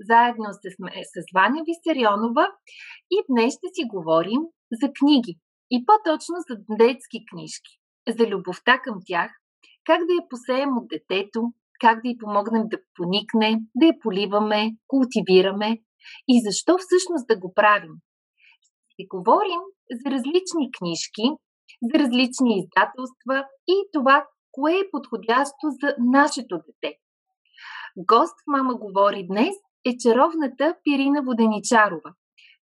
заедно с, с Ваня Висарионова и днес ще си говорим за книги. И по-точно за детски книжки. За любовта към тях, как да я посеем от детето, как да й помогнем да поникне, да я поливаме, култивираме и защо всъщност да го правим. Ще говорим за различни книжки, за различни издателства и това, кое е подходящо за нашето дете. Гост в Мама говори днес е чаровната Пирина Воденичарова,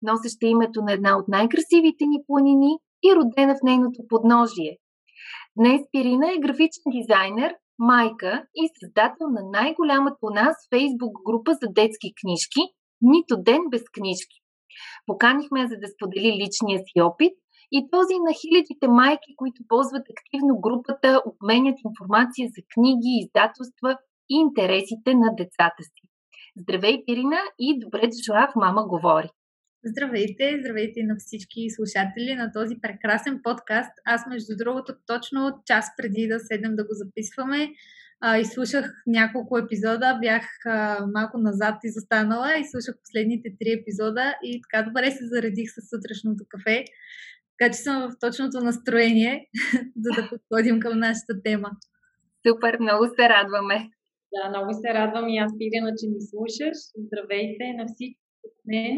носеща името на една от най-красивите ни планини и родена в нейното подножие. Днес Пирина е графичен дизайнер, майка и създател на най-голямата у нас фейсбук група за детски книжки Нито ден без книжки. Поканихме за да сподели личния си опит и този на хилядите майки, които ползват активно групата, обменят информация за книги, издателства и интересите на децата си. Здравей, Ирина, и добре дошла в Мама говори. Здравейте, здравейте на всички слушатели на този прекрасен подкаст. Аз, между другото, точно час преди да седем да го записваме, а, изслушах няколко епизода, бях а, малко назад и застанала и слушах последните три епизода и така добре се заредих с сутрешното кафе, така че съм в точното настроение, за да подходим към нашата тема. Супер, много се радваме. Да, много се радвам и аз, Пирина, че ни слушаш. Здравейте на всички от мен.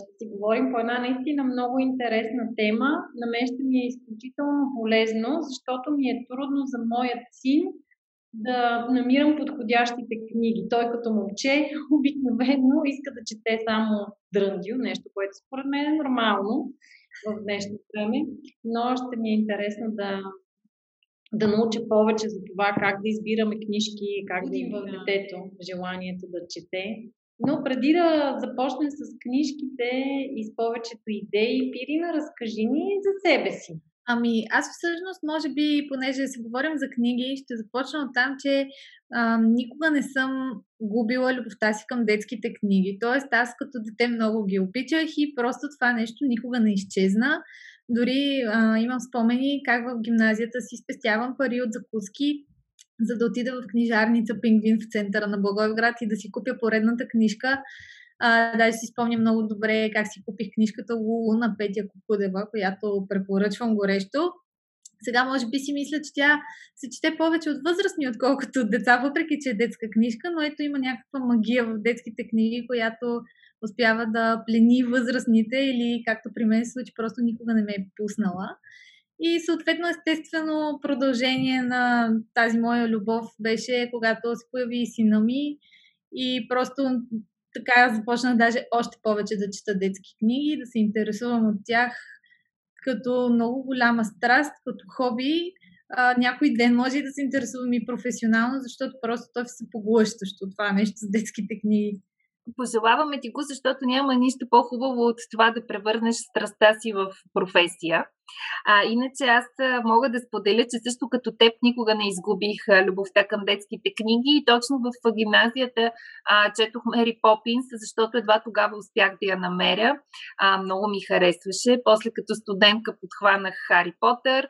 Ще си говорим по една наистина много интересна тема. На мен ще ми е изключително полезно, защото ми е трудно за моят син да намирам подходящите книги. Той като момче обикновено иска да чете само дръндио, нещо, което според мен е нормално в днешно време, но ще ми е интересно да, да науча повече за това как да избираме книжки, как да има в детето желанието да чете. Но преди да започнем с книжките и с повечето идеи, Пирина, разкажи ни за себе си. Ами, аз всъщност, може би, понеже си говорим за книги, ще започна от там, че а, никога не съм губила любовта си към детските книги. Тоест, аз като дете много ги обичах и просто това нещо никога не изчезна. Дори а, имам спомени как в гимназията си спестявам пари от закуски, за да отида в книжарница Пингвин в центъра на Благоевград и да си купя поредната книжка. А, даже си спомням много добре как си купих книжката Лулу на Петя Кукудева, която препоръчвам горещо. Сега може би си мисля, че тя се чете повече от възрастни, отколкото от деца, въпреки че е детска книжка, но ето има някаква магия в детските книги, която успява да плени възрастните или както при мен се случи, просто никога не ме е пуснала. И съответно, естествено, продължение на тази моя любов беше, когато се появи сина ми и просто така започнах даже още повече да чета детски книги, да се интересувам от тях като много голяма страст, като хоби. А, някой ден може и да се интересувам и професионално, защото просто той се поглъщащо това нещо с детските книги. Пожелаваме ти го, защото няма нищо по-хубаво от това да превърнеш страстта си в професия. А, иначе аз мога да споделя, че също като теб никога не изгубих любовта към детските книги и точно в гимназията а, четох Мери Попинс, защото едва тогава успях да я намеря. А, много ми харесваше. После като студентка подхванах Хари Потър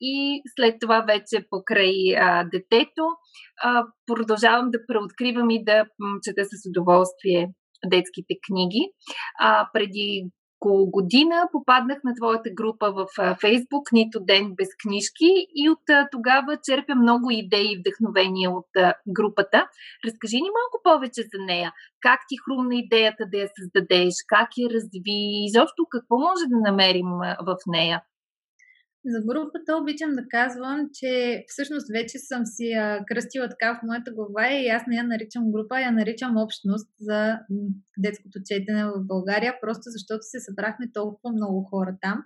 и след това вече покрай а, детето а, продължавам да преоткривам и да чета с удоволствие детските книги. А, преди около година попаднах на твоята група в Фейсбук, нито ден без книжки и от тогава черпя много идеи и вдъхновения от групата. Разкажи ни малко повече за нея. Как ти хрумна идеята да я създадеш? Как я разви? Изобщо какво може да намерим в нея? За групата обичам да казвам, че всъщност вече съм си а, кръстила така в моята глава и аз не я наричам група, я наричам общност за детското четене в България, просто защото се събрахме толкова много хора там.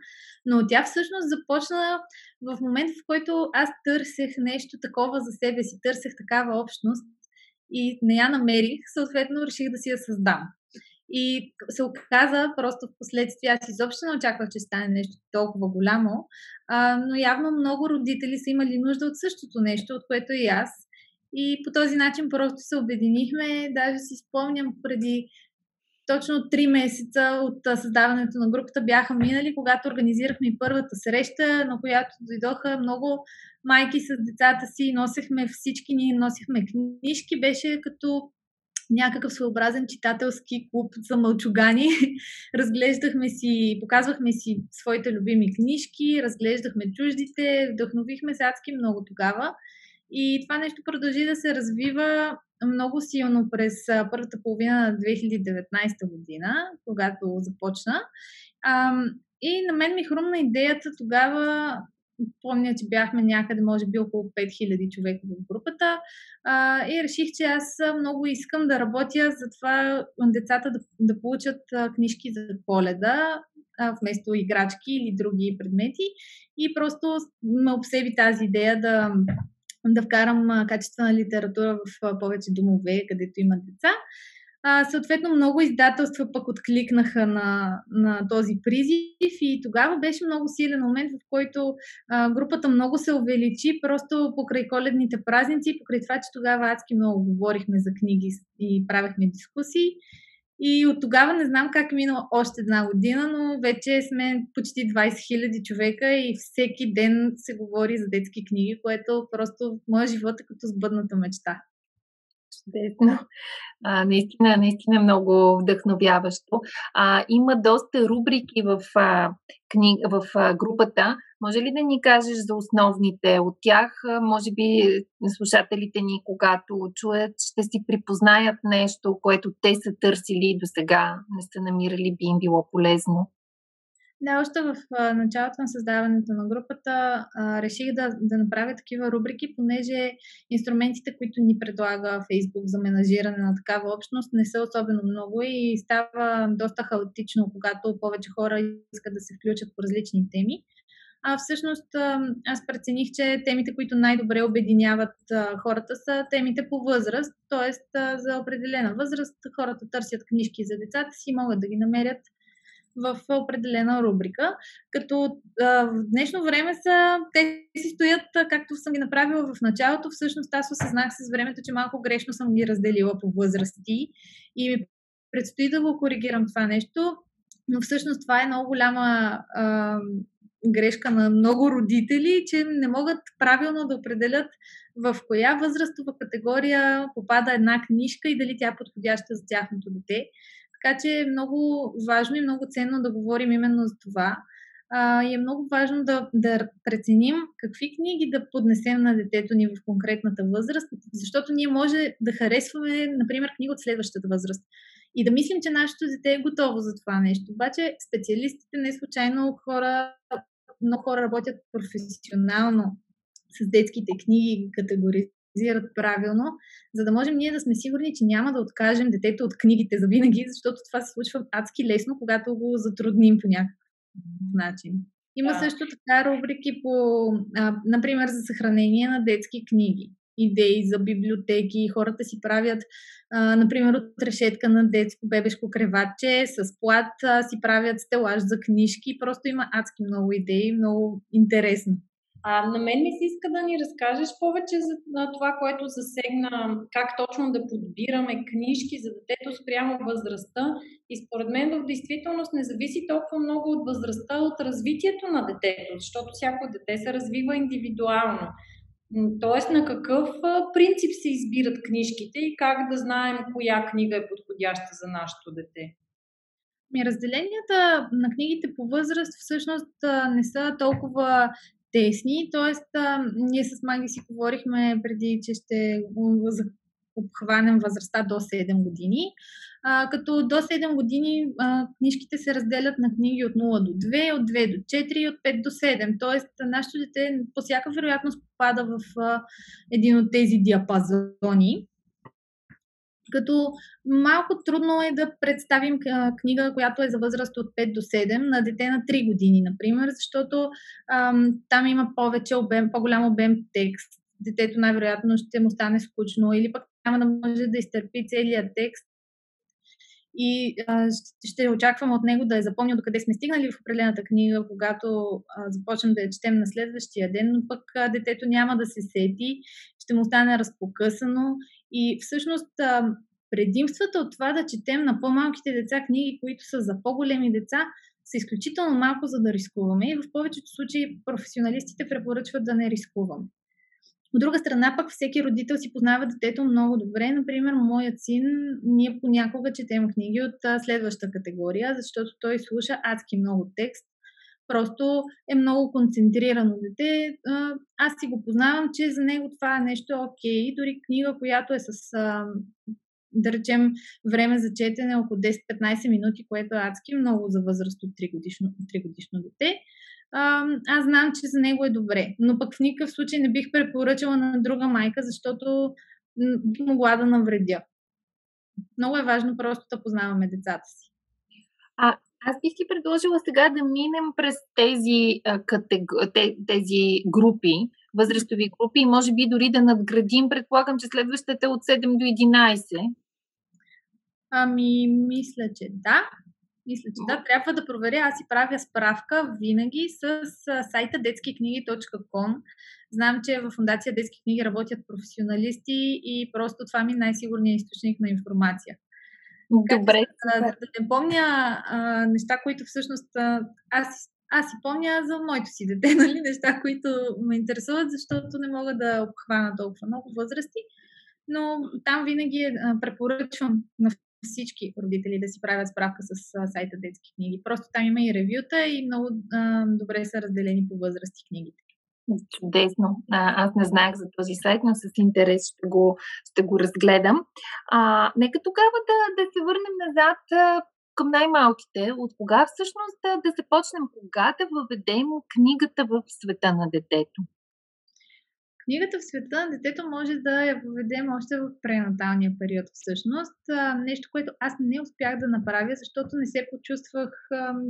Но тя всъщност започна в момента, в който аз търсех нещо такова за себе си, търсех такава общност и не я намерих, съответно реших да си я създам. И се оказа просто в последствие, аз изобщо не очаквах, че стане нещо толкова голямо, а, но явно много родители са имали нужда от същото нещо, от което и аз. И по този начин просто се обединихме. Даже си спомням преди точно 3 месеца от създаването на групата бяха минали, когато организирахме първата среща, на която дойдоха много майки с децата си, носехме всички, ние носихме книжки, беше като някакъв своеобразен читателски клуб за мълчугани. разглеждахме си, показвахме си своите любими книжки, разглеждахме чуждите, вдъхновихме се адски много тогава. И това нещо продължи да се развива много силно през първата половина на 2019 година, когато започна. И на мен ми хрумна идеята тогава помня, че бяхме някъде, може би, около 5000 човека в групата а, и реших, че аз много искам да работя за това децата да, да получат книжки за коледа, а, вместо играчки или други предмети и просто ме обсеби тази идея да, да вкарам качествена литература в повече домове, където има деца. А, съответно, много издателства пък откликнаха на, на този призив и тогава беше много силен момент, в който а, групата много се увеличи, просто покрай коледните празници, покрай това, че тогава адски много говорихме за книги и правихме дискусии. И от тогава не знам как е минала още една година, но вече сме почти 20 000 човека и всеки ден се говори за детски книги, което просто в моя живот е като сбъдната мечта чудесно. А, наистина, наистина много вдъхновяващо. А, има доста рубрики в, а, книг, в а, групата. Може ли да ни кажеш за основните от тях? Може би слушателите ни, когато чуят, ще си припознаят нещо, което те са търсили и до сега не са намирали, би им било полезно. Да, още в началото на създаването на групата а, реших да, да направя такива рубрики, понеже инструментите, които ни предлага Facebook за менажиране на такава общност, не са особено много и става доста хаотично, когато повече хора искат да се включат по различни теми. А всъщност аз прецених, че темите, които най-добре обединяват хората, са темите по възраст, т.е. за определена възраст хората търсят книжки за децата си, могат да ги намерят в определена рубрика. Като а, в днешно време са, те си стоят, както съм ги направила в началото, всъщност аз осъзнах с времето, че малко грешно съм ги разделила по възрасти и ми предстои да го коригирам това нещо, но всъщност това е много голяма а, грешка на много родители, че не могат правилно да определят в коя възрастова категория попада една книжка и дали тя е подходяща за тяхното дете. Така че е много важно и много ценно да говорим именно за това. А, и е много важно да, да преценим какви книги да поднесем на детето ни в конкретната възраст, защото ние може да харесваме, например, книга от следващата възраст и да мислим, че нашето дете е готово за това нещо. Обаче специалистите, не случайно хора, много хора работят професионално с детските книги, категори, организират правилно, за да можем ние да сме сигурни, че няма да откажем детето от книгите за винаги, защото това се случва адски лесно, когато го затрудним по някакъв начин. Има да. също така рубрики по, а, например, за съхранение на детски книги идеи за библиотеки. Хората си правят, а, например, от решетка на детско бебешко креватче, с плат а, си правят стелаж за книжки. Просто има адски много идеи, много интересно. А, на мен ми се иска да ни разкажеш повече за това, което засегна, как точно да подбираме книжки за детето спрямо възрастта. И според мен в действителност не зависи толкова много от възрастта, от развитието на детето, защото всяко дете се развива индивидуално. Тоест на какъв принцип се избират книжките и как да знаем коя книга е подходяща за нашето дете? Ми разделенията на книгите по възраст всъщност не са толкова тесни. Тоест, а, ние с Маги си говорихме преди, че ще обхванем възрастта до 7 години. А, като до 7 години а, книжките се разделят на книги от 0 до 2, от 2 до 4 и от 5 до 7. Тоест, нашето дете по всяка вероятност попада в а, един от тези диапазони. Като малко трудно е да представим книга, която е за възраст от 5 до 7 на дете на 3 години, например, защото ам, там има повече обем, по-голям обем текст. Детето най-вероятно ще му стане скучно или пък няма да може да изтърпи целият текст и а, ще, очаквам от него да е запомнил докъде сме стигнали в определената книга, когато а, започнем да я четем на следващия ден, но пък а, детето няма да се сети, ще му стане разпокъсано и всъщност а, предимствата от това да четем на по-малките деца книги, които са за по-големи деца, са изключително малко за да рискуваме и в повечето случаи професионалистите препоръчват да не рискуваме. От друга страна, пък всеки родител си познава детето много добре. Например, моят син, ние понякога четем книги от следваща категория, защото той слуша адски много текст. Просто е много концентрирано дете. Аз си го познавам, че за него това е нещо окей. Дори книга, която е с да речем, време за четене около 10-15 минути, което е адски много за възраст от 3 годишно, 3 годишно дете аз знам, че за него е добре. Но пък в никакъв случай не бих препоръчала на друга майка, защото би могла да навредя. Много е важно просто да познаваме децата си. А, аз бих ти предложила сега да минем през тези, тези групи, възрастови групи и може би дори да надградим. Предполагам, че следващата е от 7 до 11. Ами, мисля, че да. Мисля, че да, трябва да проверя. Аз си правя справка винаги с сайта детскикниги.com. Знам, че в Фундация Детски книги работят професионалисти и просто това ми е най-сигурният източник на информация. Добре. Да, да, да не помня а, неща, които всъщност а, аз, аз си помня за моето си дете, нали? неща, които ме интересуват, защото не мога да обхвана толкова много възрасти. Но там винаги препоръчвам на всички родители да си правят справка с сайта детски книги. Просто там има и ревюта и много а, добре са разделени по възрасти книгите. Чудесно. А, аз не знаех за този сайт, но с интерес ще го, ще го разгледам. А, нека тогава да, да се върнем назад към най-малките. От кога всъщност да, да започнем? Кога да въведем книгата в света на детето? Книгата в света на детето може да я поведем още в пренаталния период всъщност. Нещо, което аз не успях да направя, защото не се почувствах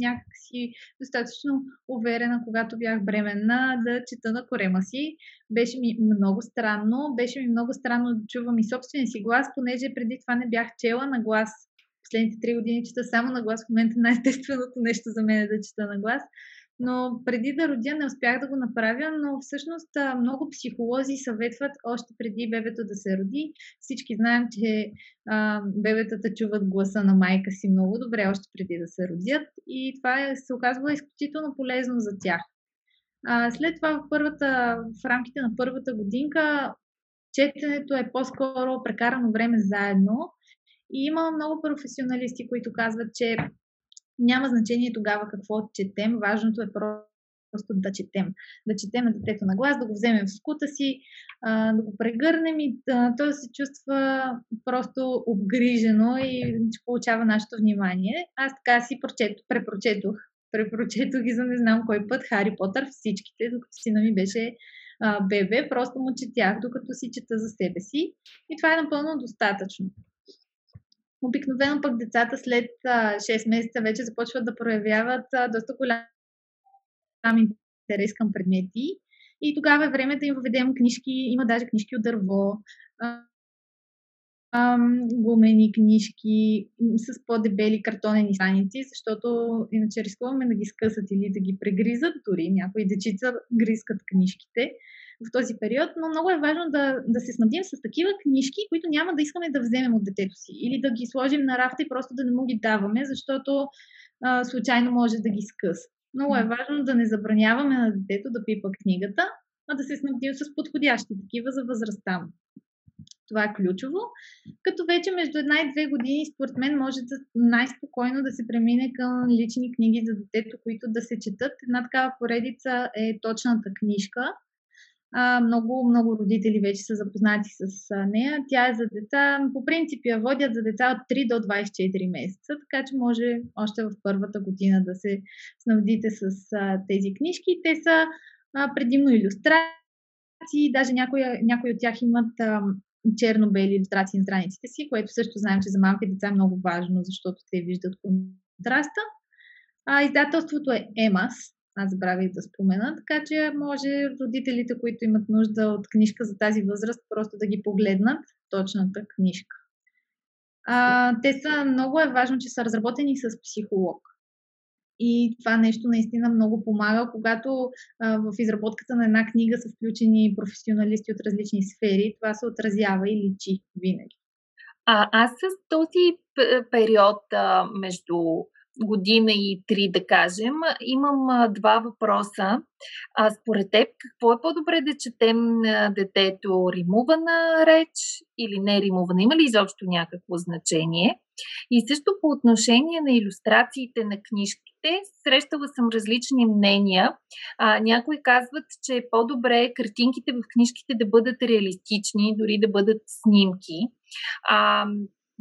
някакси достатъчно уверена, когато бях бременна, да чета на корема си. Беше ми много странно. Беше ми много странно да чувам и собствения си глас, понеже преди това не бях чела на глас последните три години чета само на глас. В момента най-естественото нещо за мен е да чета на глас но преди да родя не успях да го направя, но всъщност много психолози съветват още преди бебето да се роди. Всички знаем, че а, бебетата чуват гласа на майка си много добре още преди да се родят и това е, се оказва изключително полезно за тях. А, след това в, първата, в рамките на първата годинка четенето е по-скоро прекарано време заедно и има много професионалисти, които казват, че няма значение тогава какво четем, важното е просто да четем. Да четем на детето на глас, да го вземем в скута си, да го прегърнем и да, се чувства просто обгрижено и получава нашето внимание. Аз така си прочет, препрочетох. Препрочетох ги за не знам кой път Хари Потър всичките, докато сина ми беше а, бебе, просто му четях, докато си чета за себе си. И това е напълно достатъчно. Обикновено пък децата след а, 6 месеца вече започват да проявяват доста голям интерес към предмети. И тогава е време да им въведем книжки, има даже книжки от дърво, гумени книжки с по-дебели картонени страници, защото иначе рискуваме да ги скъсат или да ги прегризат, дори. Някои дечица гризкат книжките в този период, но много е важно да, да се снабдим с такива книжки, които няма да искаме да вземем от детето си или да ги сложим на рафта и просто да не му ги даваме, защото а, случайно може да ги скъса. Много е важно да не забраняваме на детето да пипа книгата, а да се снабдим с подходящи такива за възрастта му. Това е ключово. Като вече между една и две години, според мен, може да най-спокойно да се премине към лични книги за детето, които да се четат. Една такава поредица е точната книжка, много, много родители вече са запознати с нея. Тя е за деца, по принцип я водят за деца от 3 до 24 месеца, така че може още в първата година да се снабдите с а, тези книжки. Те са а, предимно иллюстрации, даже някои, някои от тях имат а, черно-бели иллюстрации на страниците си, което също знаем, че за малки деца е много важно, защото те виждат контраста. А, издателството е EMAS, аз забравих да спомена, така че може родителите, които имат нужда от книжка за тази възраст, просто да ги погледнат. точната книжка. А, те са, много е важно, че са разработени с психолог. И това нещо наистина много помага, когато а, в изработката на една книга са включени професионалисти от различни сфери. Това се отразява и личи винаги. А, аз с този период а, между година и три, да кажем, имам два въпроса. А, според теб, какво е по-добре да четем на детето? Римувана реч или не римувана? Има ли изобщо някакво значение? И също по отношение на иллюстрациите на книжките, срещала съм различни мнения. А, някои казват, че е по-добре картинките в книжките да бъдат реалистични, дори да бъдат снимки. А,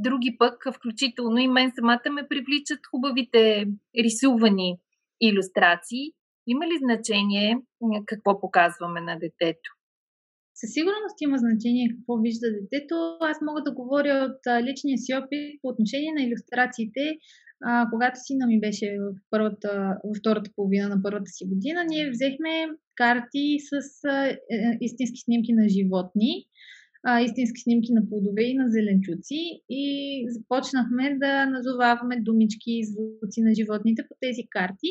други пък, включително и мен самата ме привличат хубавите рисувани иллюстрации. Има ли значение какво показваме на детето? Със сигурност има значение какво вижда детето. Аз мога да говоря от личния си опит по отношение на иллюстрациите. А, когато сина ми беше в, първата, в втората половина на първата си година, ние взехме карти с а, е, истински снимки на животни, а, истински снимки на плодове и на зеленчуци и започнахме да назоваваме думички и звуци на животните по тези карти.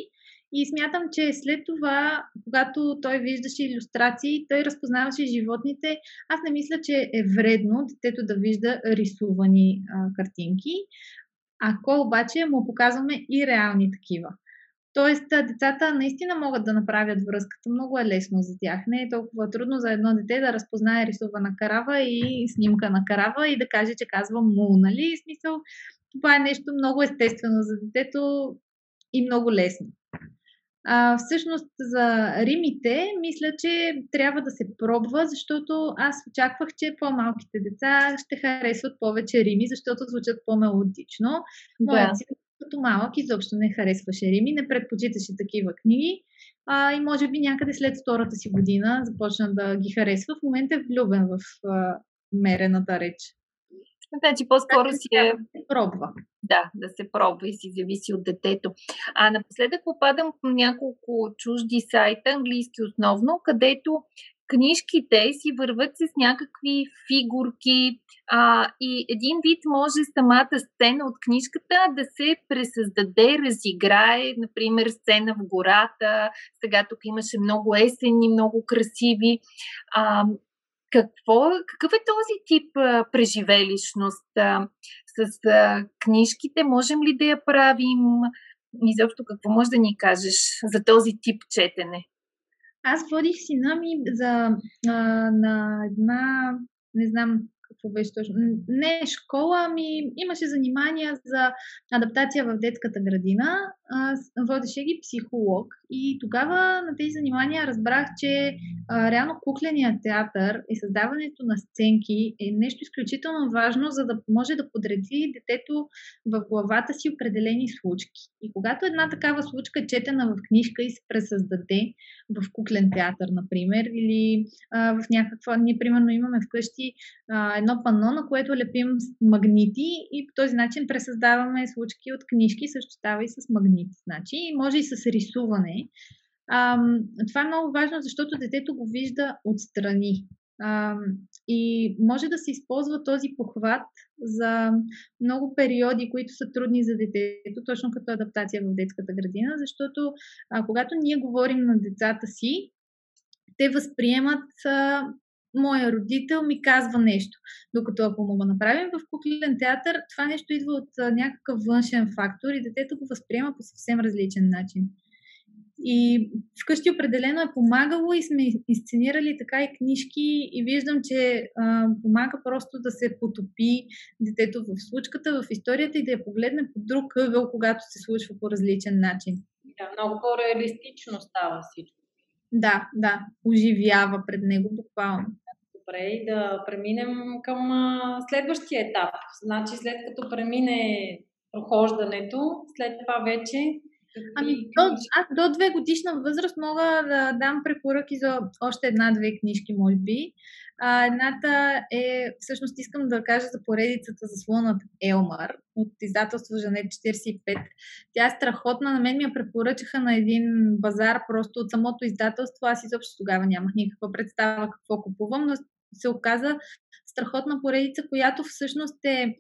И смятам, че след това, когато той виждаше иллюстрации, той разпознаваше животните. Аз не мисля, че е вредно детето да вижда рисувани а, картинки, ако обаче му показваме и реални такива. Тоест, децата наистина могат да направят връзката. Много е лесно за тях. Не е толкова трудно за едно дете да разпознае рисувана карава и снимка на карава и да каже, че казва му, нали? В смисъл, това е нещо много естествено за детето и много лесно. А, всъщност за римите мисля, че трябва да се пробва, защото аз очаквах, че по-малките деца ще харесват повече рими, защото звучат по-мелодично. Моят да. Като малък изобщо не харесваше рими, не предпочиташе такива книги. А, и може би някъде след втората си година започна да ги харесва. В момента е влюбен в а, мерената реч. Значи по-скоро си е... Да се пробва. Да, да се пробва и си зависи от детето. А напоследък попадам в няколко чужди сайта, английски основно, където книжките си върват с някакви фигурки а, и един вид може самата сцена от книжката да се пресъздаде, разиграе, например сцена в гората, сега тук имаше много есени, много красиви. А, какво, какъв е този тип а, преживелищност а, с а, книжките? Можем ли да я правим? Изобщо какво може да ни кажеш за този тип четене? Аз водих сина ми за, а, на една, не знам какво беше точно, не школа, ами имаше занимания за адаптация в детската градина. Водеше ги психолог и тогава на тези занимания разбрах, че а, реално кукленият театър и създаването на сценки е нещо изключително важно, за да може да подреди детето в главата си определени случки. И когато една такава случка е четена в книжка и се пресъздаде в куклен театър, например, или а, в някаква... Ние, примерно, имаме вкъщи а, едно пано, на което лепим магнити и по този начин пресъздаваме случки от книжки, също става и с магнити. Значи, може и с рисуване. А, това е много важно, защото детето го вижда отстрани. А, и може да се използва този похват за много периоди, които са трудни за детето, точно като адаптация в детската градина, защото а, когато ние говорим на децата си, те възприемат а, моя родител ми казва нещо. Докато ако му го направим в куклен театър, това нещо идва от някакъв външен фактор и детето го възприема по съвсем различен начин. И вкъщи определено е помагало и сме изценирали така и книжки и виждам, че а, помага просто да се потопи детето в случката, в историята и да я погледне по друг ъгъл, когато се случва по различен начин. Да, много по-реалистично става всичко. Да, да, оживява пред него буквално. Добре, и да преминем към следващия етап. Значи след като премине прохождането, след това вече Ами, до, аз до две годишна възраст мога да дам препоръки за още една-две книжки, може би. А, едната е, всъщност искам да кажа за поредицата за слонът Елмар от издателство Жанет 45. Тя е страхотна, на мен ми я препоръчаха на един базар, просто от самото издателство. Аз изобщо тогава нямах никаква представа какво купувам, но се оказа страхотна поредица, която всъщност е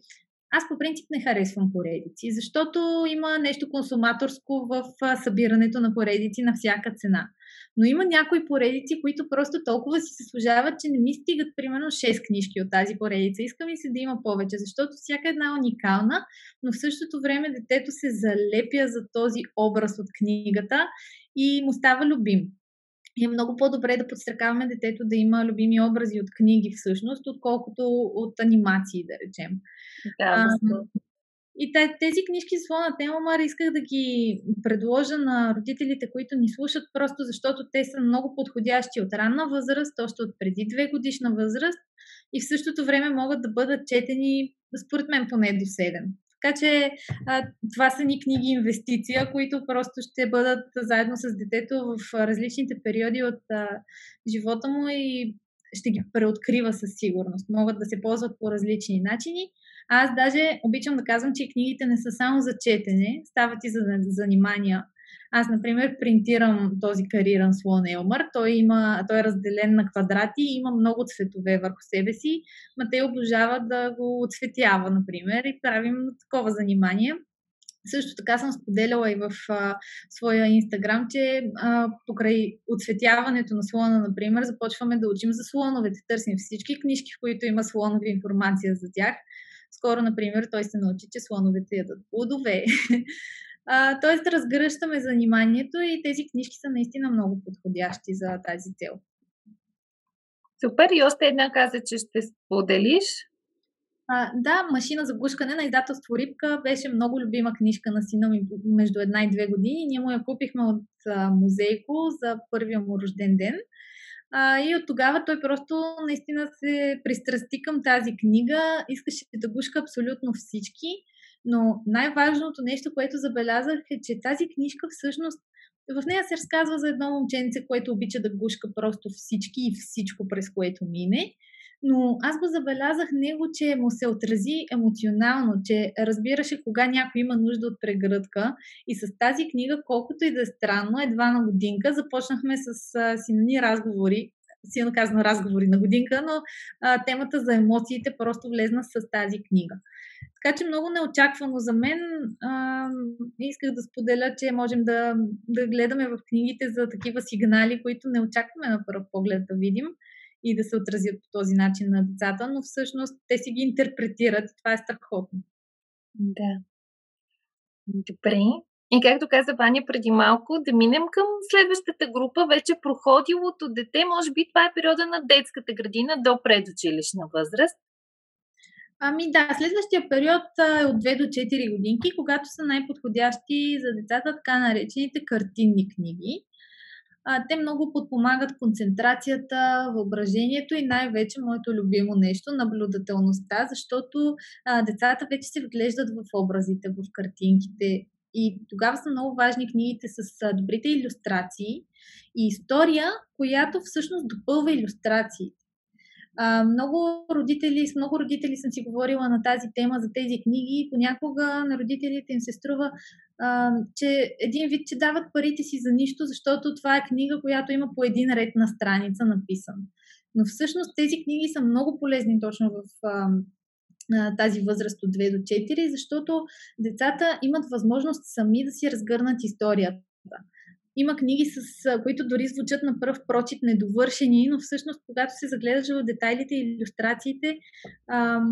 аз по принцип не харесвам поредици, защото има нещо консуматорско в събирането на поредици на всяка цена. Но има някои поредици, които просто толкова си се служават, че не ми стигат примерно 6 книжки от тази поредица. Искам и се да има повече, защото всяка една е уникална, но в същото време детето се залепя за този образ от книгата и му става любим. И е много по-добре да подстрекаваме детето да има любими образи от книги всъщност, отколкото от анимации, да речем. Да, а, и тези книжки с Лона Телмар исках да ги предложа на родителите, които ни слушат, просто защото те са много подходящи от ранна възраст, още от преди две годишна възраст и в същото време могат да бъдат четени, според мен, поне до 7. Така че а, това са ни книги инвестиция, които просто ще бъдат заедно с детето в различните периоди от а, живота му и ще ги преоткрива със сигурност. Могат да се ползват по различни начини. Аз даже обичам да казвам, че книгите не са само за четене, стават и за занимания. Аз, например, принтирам този кариран слон Елмър. Той, има, той е разделен на квадрати и има много цветове върху себе си. Ма те обожават да го оцветява, например, и правим такова занимание. Също така съм споделяла и в а, своя инстаграм, че а, покрай оцветяването на слона, например, започваме да учим за слоновете. Търсим всички книжки, в които има слонови информация за тях. Скоро, например, той се научи, че слоновете ядат плодове. тоест, разгръщаме заниманието и тези книжки са наистина много подходящи за тази цел. Супер. И още една каза, че ще споделиш. А, да, Машина за гушкане на издателство Рибка беше много любима книжка на сина ми между една и две години. Ние му я купихме от а, музейко за първия му рожден ден. А, и от тогава той просто наистина се пристрасти към тази книга, искаше да гушка абсолютно всички, но най-важното нещо, което забелязах е, че тази книжка всъщност в нея се разказва за едно момченце, което обича да гушка просто всички и всичко, през което мине. Но аз го забелязах него, че му се отрази емоционално, че разбираше кога някой има нужда от прегръдка. И с тази книга, колкото и да е странно, едва на годинка започнахме с синани разговори, силно казано разговори на годинка, но а, темата за емоциите просто влезна с тази книга. Така че много неочаквано за мен. А, исках да споделя, че можем да, да гледаме в книгите за такива сигнали, които не очакваме на първ поглед да видим и да се отразят по този начин на децата, но всъщност те си ги интерпретират и това е страхотно. Да. Добре. И както каза Ваня преди малко, да минем към следващата група, вече проходилото дете, може би това е периода на детската градина до предучилищна възраст. Ами да, следващия период е от 2 до 4 годинки, когато са най-подходящи за децата така наречените картинни книги. А, те много подпомагат концентрацията, въображението и най-вече моето любимо нещо наблюдателността, защото а, децата вече се вглеждат в образите, в картинките. И тогава са много важни книгите с добрите иллюстрации и история, която всъщност допълва иллюстрациите. А, много родители, с много родители съм си говорила на тази тема за тези книги и понякога на родителите им се струва, а, че един вид, че дават парите си за нищо, защото това е книга, която има по един ред на страница написан. Но всъщност тези книги са много полезни точно в а, тази възраст от 2 до 4, защото децата имат възможност сами да си разгърнат историята. Има книги, с които дори звучат на пръв прочит недовършени, но всъщност, когато се загледаш в детайлите и иллюстрациите,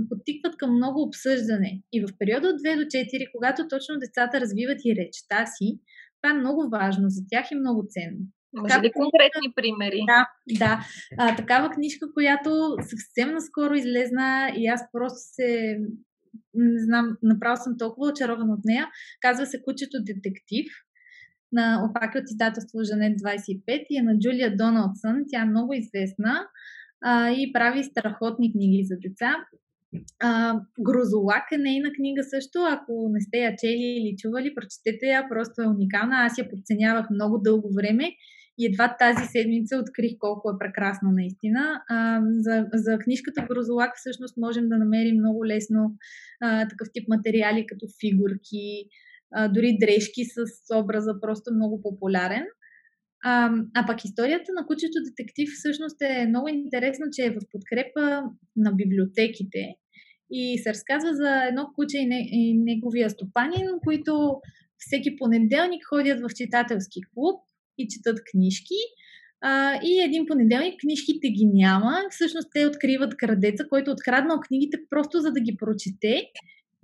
подтикват към много обсъждане. И в периода от 2 до 4, когато точно децата развиват и речта си, това е много важно за тях и много ценно. Може ли конкретни примери? Да, да. А, такава книжка, която съвсем наскоро излезна и аз просто се не знам, направо съм толкова очарована от нея. Казва се Кучето детектив на опака от издателство Жанет 25 и е на Джулия Доналдсън. Тя е много известна а, и прави страхотни книги за деца. А, Грозолак е нейна книга също. Ако не сте я чели или чували, прочетете я. Просто е уникална. Аз я подценявах много дълго време и едва тази седмица открих колко е прекрасна наистина. А, за, за книжката Грозолак всъщност можем да намерим много лесно а, такъв тип материали, като фигурки, дори дрежки с образа, просто много популярен. А, а пък историята на кучето детектив всъщност е много интересна, че е в подкрепа на библиотеките и се разказва за едно куче и, не, и неговия стопанин, които всеки понеделник ходят в читателски клуб и четат книжки. А, и един понеделник книжките ги няма. Всъщност те откриват крадеца, който е откраднал книгите просто за да ги прочете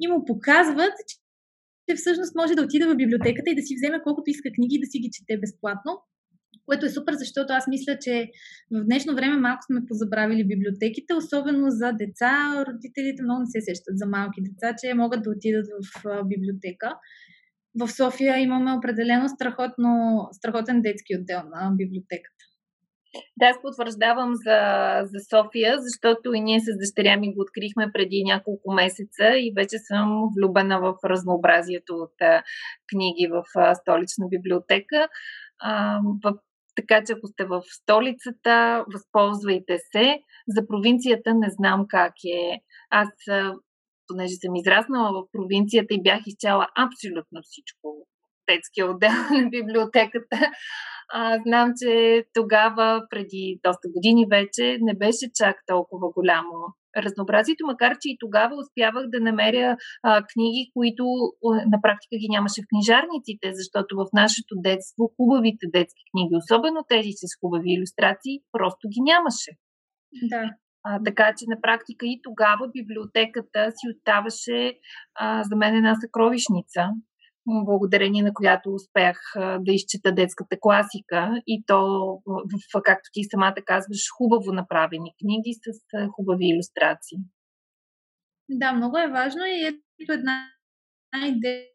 и му показват, че всъщност може да отиде в библиотеката и да си вземе колкото иска книги и да си ги чете безплатно което е супер, защото аз мисля, че в днешно време малко сме позабравили библиотеките, особено за деца. Родителите много не се сещат за малки деца, че могат да отидат в библиотека. В София имаме определено страхотно, страхотен детски отдел на библиотеката. Да, аз потвърждавам за, за София, защото и ние с дъщеря ми го открихме преди няколко месеца и вече съм влюбена в разнообразието от а, книги в а, столична библиотека. А, в така че ако сте в столицата, възползвайте се. За провинцията не знам как е. Аз, понеже съм израснала в провинцията и бях изчала абсолютно всичко детския отдел на библиотеката. А, знам, че тогава, преди доста години вече, не беше чак толкова голямо разнообразието, макар че и тогава успявах да намеря а, книги, които на практика ги нямаше в книжарниците, защото в нашето детство хубавите детски книги, особено тези с хубави иллюстрации, просто ги нямаше. Да. А, така че на практика и тогава библиотеката си оставаше а, за мен една съкровищница благодарение на която успях да изчета детската класика и то, в, както ти самата казваш, хубаво направени книги с хубави иллюстрации. Да, много е важно и ето една идея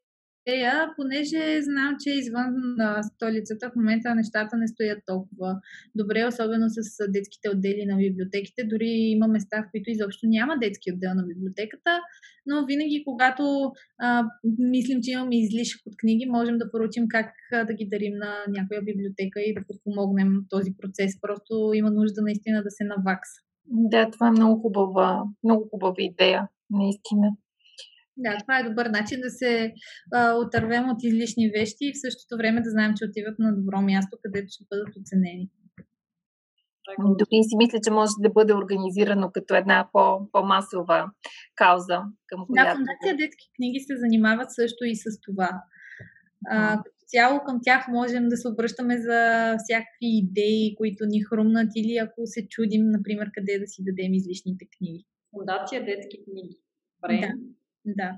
идея, понеже знам, че извън столицата в момента нещата не стоят толкова добре, особено с детските отдели на библиотеките. Дори има места, в които изобщо няма детски отдел на библиотеката, но винаги, когато а, мислим, че имаме излишък от книги, можем да поручим как да ги дарим на някоя библиотека и да подпомогнем този процес. Просто има нужда наистина да се навакса. Да, това е много хубава, много хубава идея, наистина. Да, това е добър начин да се а, отървем от излишни вещи и в същото време да знаем, че отиват на добро място, където ще бъдат оценени. Дори си мисля, че може да бъде организирано като една по, по-масова кауза. Към която... Да, Фундация Детски книги се занимават също и с това. А, като цяло към тях можем да се обръщаме за всякакви идеи, които ни хрумнат или ако се чудим, например, къде да си дадем излишните книги. Фундация Детски книги. Добре. Да. Да.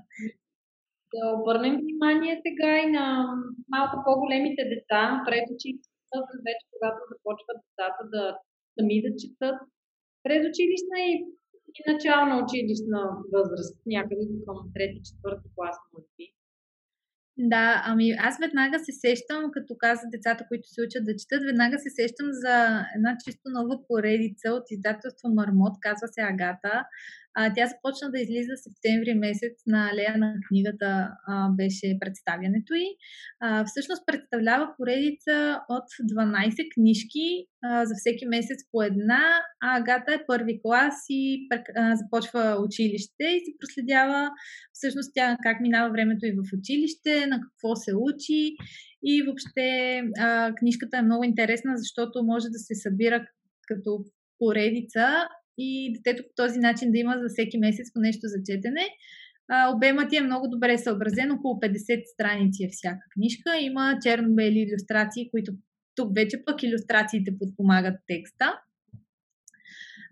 Да обърнем внимание сега и на малко по-големите деца, предучилищна вече когато започват децата да сами да четат. Предучилищна и, и начална училищна възраст, някъде към 3-4 клас, може би. Да, ами аз веднага се сещам, като каза децата, които се учат да четат, веднага се сещам за една чисто нова поредица от издателство Мармот, казва се Агата. А, тя започна да излиза в септември месец на Алея на книгата а, беше представянето й. А, всъщност представлява поредица от 12 книжки а, за всеки месец по една. А Агата е първи клас и а, започва училище и се проследява всъщност тя как минава времето и в училище, на какво се учи и въобще а, книжката е много интересна, защото може да се събира като поредица и детето по този начин да има за всеки месец по нещо за четене. Обемът ти е много добре съобразен, около 50 страници е всяка книжка. Има черно-бели иллюстрации, които тук вече пък иллюстрациите подпомагат текста.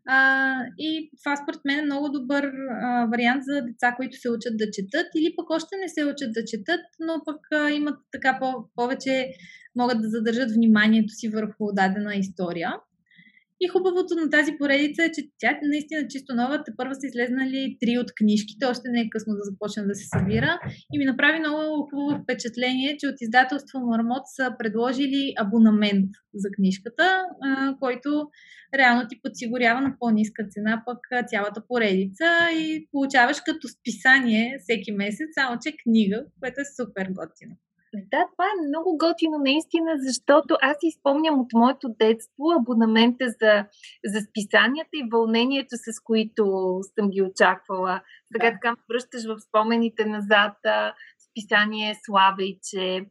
А, и това според мен е много добър а, вариант за деца, които се учат да четат или пък още не се учат да четат, но пък а, имат така по- повече, могат да задържат вниманието си върху дадена история. И хубавото на тази поредица е, че тя е наистина чисто нова. Те първа са излезнали три от книжките, още не е късно да започне да се събира. И ми направи много хубаво впечатление, че от издателство Мармот са предложили абонамент за книжката, който реално ти подсигурява на по-ниска цена пък цялата поредица и получаваш като списание всеки месец, само че книга, което е супер готино. Да, това е много готино наистина, защото аз изпомням от моето детство абонамента за, за списанията и вълнението, с които съм ги очаквала. Сега да. така връщаш в спомените назад. списание Славейче,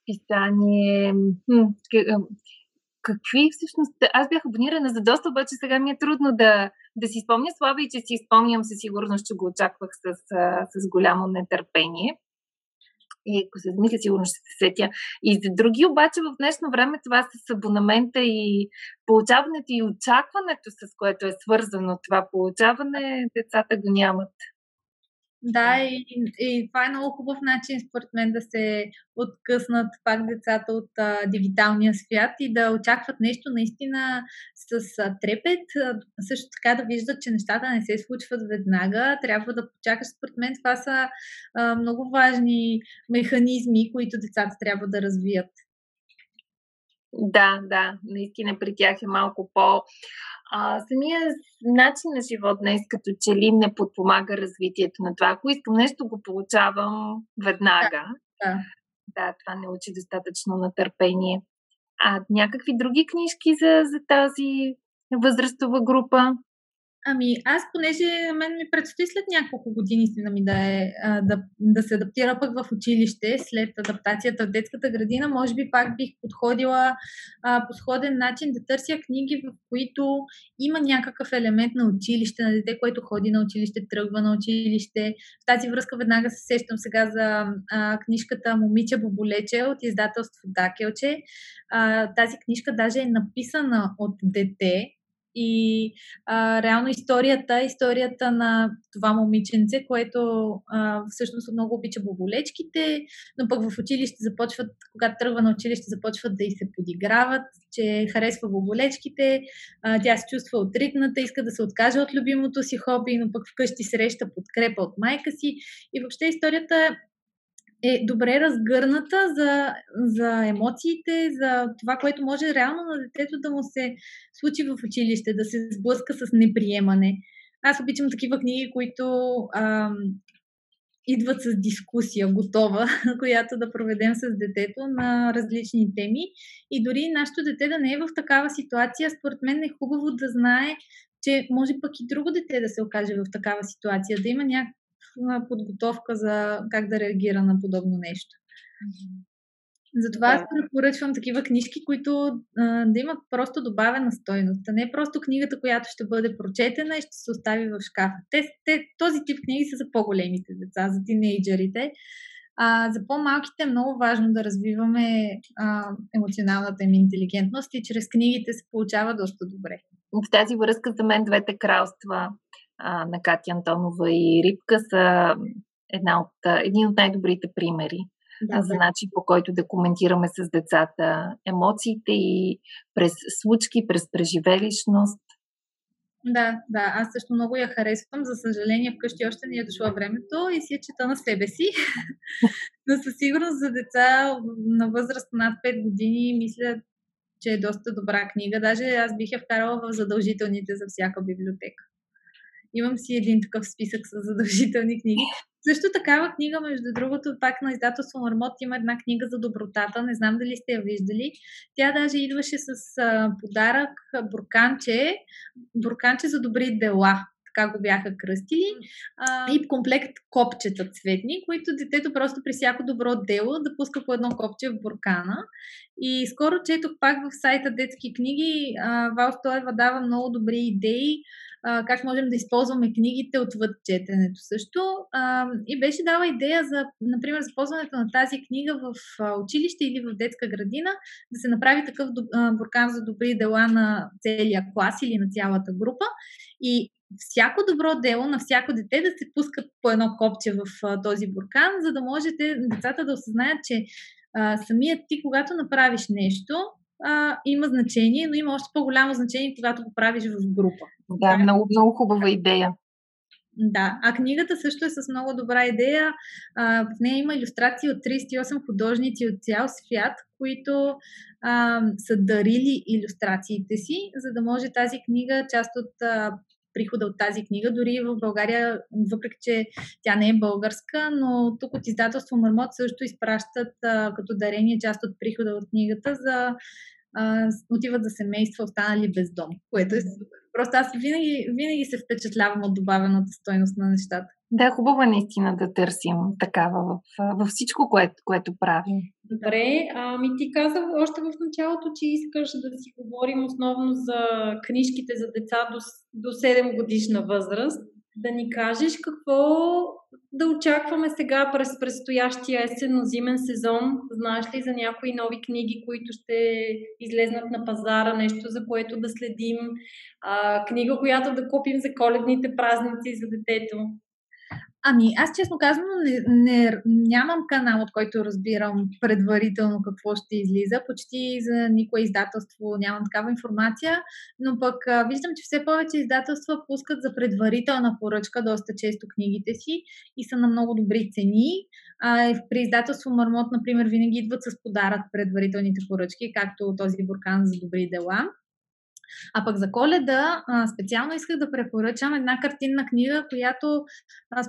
списание... какви всъщност... Аз бях абонирана за доста, обаче сега ми е трудно да, да си спомня Слава и че си спомням със сигурност, че го очаквах с, с голямо нетърпение. И ако се замисля, сигурно ще се сетя. И за други обаче в днешно време това с абонамента и получаването и очакването, с което е свързано това получаване, децата го нямат. Да, и, и това е много хубав начин, според мен, да се откъснат пак децата от а, дигиталния свят и да очакват нещо наистина с а, трепет. А, също така да виждат, че нещата не се случват веднага. Трябва да почакаш. Според мен това са а, много важни механизми, които децата трябва да развият. Да, да, наистина при тях е малко по а, самия начин на живот днес като че ли не подпомага развитието на това. Ако искам нещо, го получавам веднага. Да, да това не учи достатъчно на търпение. А някакви други книжки за, за тази възрастова група? Ами, аз, понеже на мен ми предстои след няколко години си да ми да, е, да, да се адаптира пък в училище, след адаптацията в детската градина, може би пак бих подходила а, по сходен начин да търся книги, в които има някакъв елемент на училище, на дете, което ходи на училище, тръгва на училище. В тази връзка веднага се сещам сега за а, книжката Момиче Боболече от издателство Дакелче. А, тази книжка даже е написана от дете, и а, реално историята, историята на това момиченце, което а, всъщност много обича боболечките, но пък в училище започват, когато тръгва на училище, започват да и се подиграват, че харесва боболечките, а, тя се чувства отритната, иска да се откаже от любимото си хоби, но пък вкъщи среща подкрепа от майка си. И въобще историята е добре разгърната за, за емоциите, за това, което може реално на детето да му се случи в училище, да се сблъска с неприемане. Аз обичам такива книги, които ам, идват с дискусия готова, която да проведем с детето на различни теми. И дори нашето дете да не е в такава ситуация, според мен е хубаво да знае, че може пък и друго дете да се окаже в такава ситуация, да има няк подготовка за как да реагира на подобно нещо. Затова да. аз препоръчвам такива книжки, които а, да имат просто добавена стойност, а не просто книгата, която ще бъде прочетена и ще се остави в шкафа. Те, те, този тип книги са за по-големите деца, за тинейджерите. А, за по-малките е много важно да развиваме а, емоционалната им интелигентност и чрез книгите се получава доста добре. В тази връзка за мен двете кралства а, на Катя Антонова и Рибка са една от, един от най-добрите примери да, за начин по който да коментираме с децата емоциите и през случки, през преживелищност. Да, да, аз също много я харесвам. За съжаление, вкъщи още не е дошло времето и си я чета на себе си. Но със сигурност за деца на възраст над 5 години мисля, че е доста добра книга. Даже аз бих я вкарала в задължителните за всяка библиотека. Имам си един такъв списък с задължителни книги. Също такава книга, между другото, пак на издателство Мармот има една книга за добротата. Не знам дали сте я виждали. Тя даже идваше с а, подарък бурканче, бурканче за добри дела така го бяха кръстили, а, и комплект копчета цветни, които детето просто при всяко добро дело да пуска по едно копче в буркана. И скоро четох пак в сайта детски книги, а, Вал Стоева дава много добри идеи как можем да използваме книгите отвъд четенето също. А, и беше дала идея за, например, за ползването на тази книга в училище или в детска градина, да се направи такъв буркан за добри дела на целия клас или на цялата група. И всяко добро дело на всяко дете да се пускат по едно копче в а, този буркан, за да можете децата да осъзнаят, че а, самият ти, когато направиш нещо, а, има значение, но има още по-голямо значение, когато го правиш в група. Да, много, много хубава идея. Да, а книгата също е с много добра идея. А, в нея има иллюстрации от 38 художници от цял свят, които а, са дарили иллюстрациите си, за да може тази книга, част от а, прихода от тази книга, дори в България, въпреки че тя не е българска, но тук от издателство Мармот също изпращат а, като дарение част от прихода от книгата за а, отиват за семейства, останали без дом, което е супер. Просто аз винаги, винаги се впечатлявам от добавената стойност на нещата. Да, хубаво е наистина да търсим такава в, във всичко, което, което правим. Добре, ами ти каза още в началото, че искаш да си говорим основно за книжките за деца до, до 7 годишна възраст. Да ни кажеш какво да очакваме сега през предстоящия есенно-зимен сезон? Знаеш ли за някои нови книги, които ще излезнат на пазара, нещо за което да следим, а, книга, която да купим за коледните празници за детето? Ами, аз честно казвам, не, не, нямам канал, от който разбирам предварително какво ще излиза. Почти за никое издателство нямам такава информация, но пък а, виждам, че все повече издателства пускат за предварителна поръчка доста често книгите си и са на много добри цени. А, при издателство Мармот, например, винаги идват с подарък предварителните поръчки, както този буркан за добри дела. А пък за коледа специално исках да препоръчам една картинна книга, която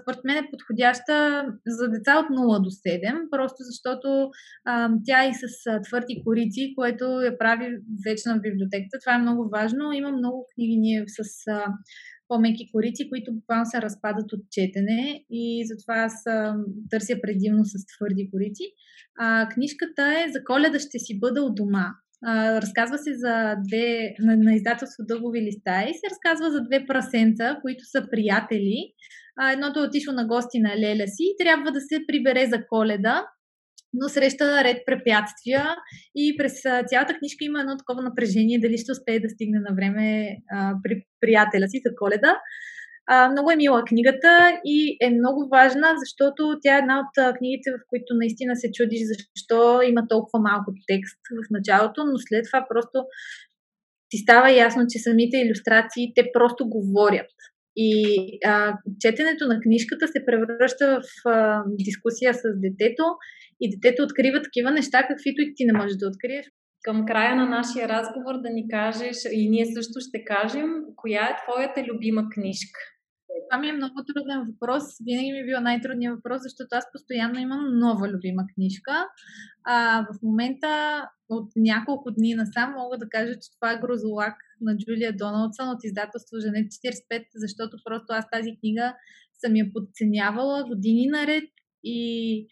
според мен е подходяща за деца от 0 до 7, просто защото тя е с твърди корици, което я прави вечна в библиотеката. Това е много важно. Има много книги ние с по-меки корици, които буквално се разпадат от четене и затова аз а, търся предимно с твърди корици. А, книжката е За коледа ще си бъда от дома. Разказва се за две, на, на издателство Дългови листа и се разказва за две прасенца, които са приятели. А, едното е отишло на гости на леля си и трябва да се прибере за коледа, но среща ред препятствия и през цялата книжка има едно такова напрежение дали ще успее да стигне на време а, при приятеля си за коледа. А, много е мила книгата и е много важна, защото тя е една от книгите, в които наистина се чудиш защо има толкова малко текст в началото, но след това просто ти става ясно, че самите иллюстрации те просто говорят. И а, четенето на книжката се превръща в а, дискусия с детето и детето открива такива неща, каквито и ти не можеш да откриеш. Към края на нашия разговор да ни кажеш, и ние също ще кажем, коя е твоята любима книжка? Това ми е много труден въпрос. Винаги ми е бил най-трудният въпрос, защото аз постоянно имам нова любима книжка. А, в момента от няколко дни насам мога да кажа, че това е Грозолак на Джулия Доналдсън от издателство Женет 45, защото просто аз тази книга съм я подценявала години наред и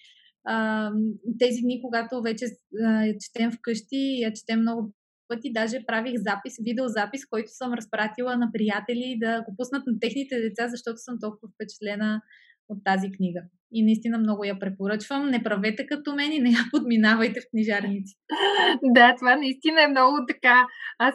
а, тези дни, когато вече а, я четем вкъщи, я четем много пъти даже правих запис, видеозапис, който съм разпратила на приятели да го пуснат на техните деца, защото съм толкова впечатлена от тази книга. И наистина много я препоръчвам. Не правете като мен и не я подминавайте в книжарници. Да, това наистина е много така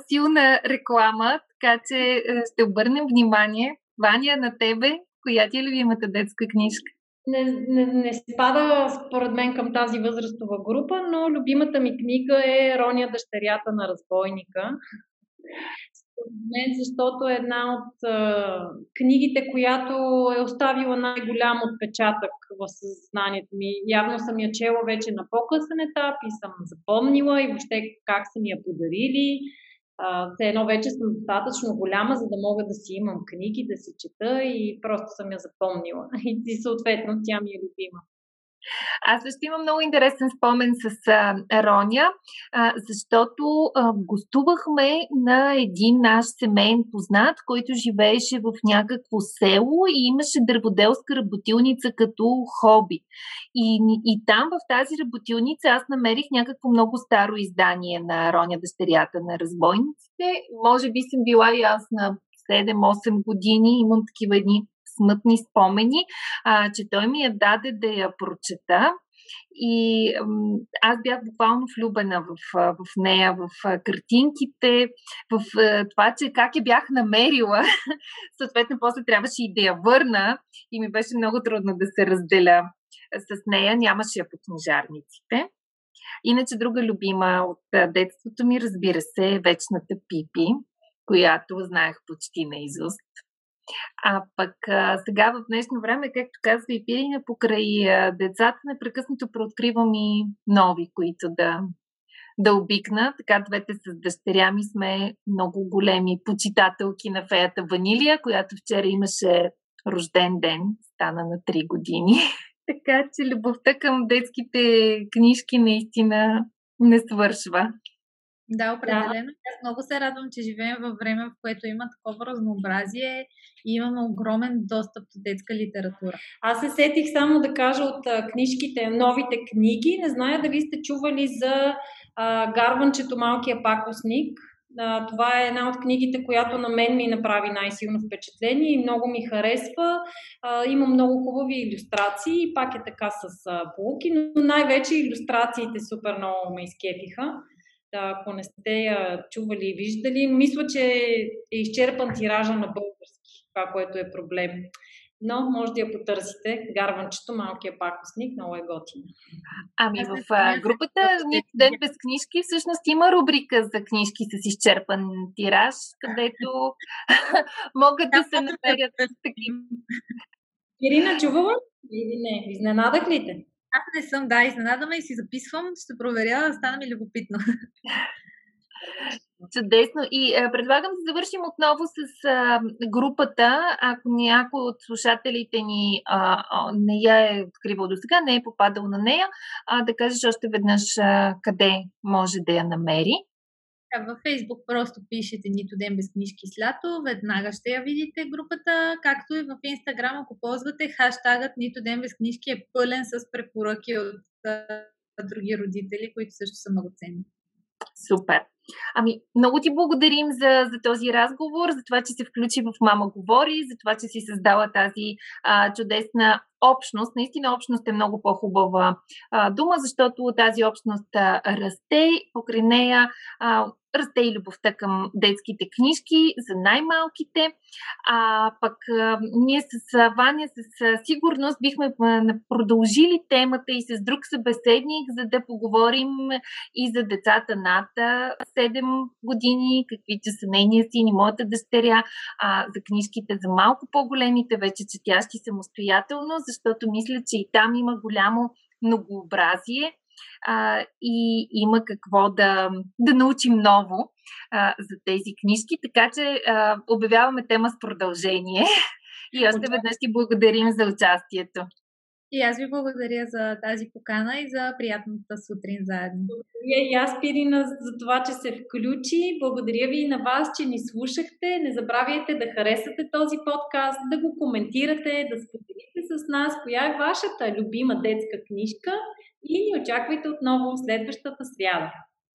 силна реклама, така че е, ще обърнем внимание. Ваня, на тебе, коя ти е любимата детска книжка? Не, не, не спада според мен към тази възрастова група, но любимата ми книга е Роня дъщерята на разбойника. Според мен, защото е една от а, книгите, която е оставила най-голям отпечатък в съзнанието ми. Явно съм я чела вече на по-късен етап и съм запомнила и въобще как са ми я подарили все едно вече съм достатъчно голяма, за да мога да си имам книги, да си чета и просто съм я запомнила. И съответно тя ми е любима. Аз също имам много интересен спомен с а, Роня, а, защото а, гостувахме на един наш семейен познат, който живееше в някакво село и имаше дърводелска работилница като хоби. И, и там в тази работилница аз намерих някакво много старо издание на Роня дъщерята на разбойниците. Може би съм била и аз на 7-8 години, имам такива едни смътни спомени, а, че той ми я даде да я прочета. И аз бях буквално влюбена в, в нея, в картинките, в това, че как я бях намерила. Съответно, после трябваше и да я върна и ми беше много трудно да се разделя с нея. Нямаше я по книжарниците. Иначе друга любима от детството ми, разбира се, е Вечната Пипи, която знаех почти наизуст. А пък а, сега в днешно време, както казва и Пирина, покрай а, децата непрекъснато прооткривам и нови, които да, да обикна. Така двете с дъщеря ми сме много големи почитателки на феята Ванилия, която вчера имаше рожден ден, стана на 3 години. така че любовта към детските книжки наистина не свършва. Да, определено. Да. Аз много се радвам, че живеем във време, в което има такова разнообразие и имаме огромен достъп до детска литература. Аз се сетих само да кажа от книжките, новите книги. Не зная дали сте чували за а, Гарванчето Малкия пакосник. А, това е една от книгите, която на мен ми направи най-силно впечатление и много ми харесва. А, има много хубави иллюстрации и пак е така с а, полуки, но най-вече иллюстрациите супер много ме изкепиха. Да, ако не сте я чували и виждали, мисля, че е изчерпан тиража на български, това, което е проблем но може да я потърсите. Гарванчето, малкия пакосник, много е готина. Ами в групата Нито ден без книжки всъщност има рубрика за книжки с изчерпан тираж, където могат да се намерят такива. Ирина, чувала или не? Изненадах ли те? Аз не съм, да, изненадаме и си записвам, ще проверя, стана ми любопитно. Чудесно. И а, предлагам да завършим отново с а, групата. Ако някой от слушателите ни а, а, не я е откривал до сега, не е попадал на нея, а, да кажеш още веднъж а, къде може да я намери. Във Фейсбук просто пишете Нито ден без книжки с лято, веднага ще я видите групата, както и в Инстаграм, ако ползвате хаштагът Нито ден без книжки е пълен с препоръки от други родители, които също са много ценни. Супер. Ами, много ти благодарим за, за този разговор, за това, че се включи в Мама Говори, за това, че си създала тази а, чудесна общност. Наистина общност е много по-хубава а, дума, защото тази общност а, расте, покрай нея а, расте и любовта към детските книжки за най-малките. А пък а, ние с Ваня с сигурност бихме продължили темата и с друг събеседник, за да поговорим и за децата над 7 години, каквито са нейния син и моята дъщеря, а, за книжките за малко по-големите, вече четящи самостоятелно, защото мисля, че и там има голямо многообразие а, и има какво да, да научим ново а, за тези книжки. Така че а, обявяваме тема с продължение. И още веднъж ти благодарим за участието. И аз ви благодаря за тази покана и за приятната сутрин заедно. Благодаря и аз, Пирина, за това, че се включи. Благодаря ви и на вас, че ни слушахте. Не забравяйте да харесате този подкаст, да го коментирате, да споделите с нас коя е вашата любима детска книжка и ни очаквайте отново следващата сряда.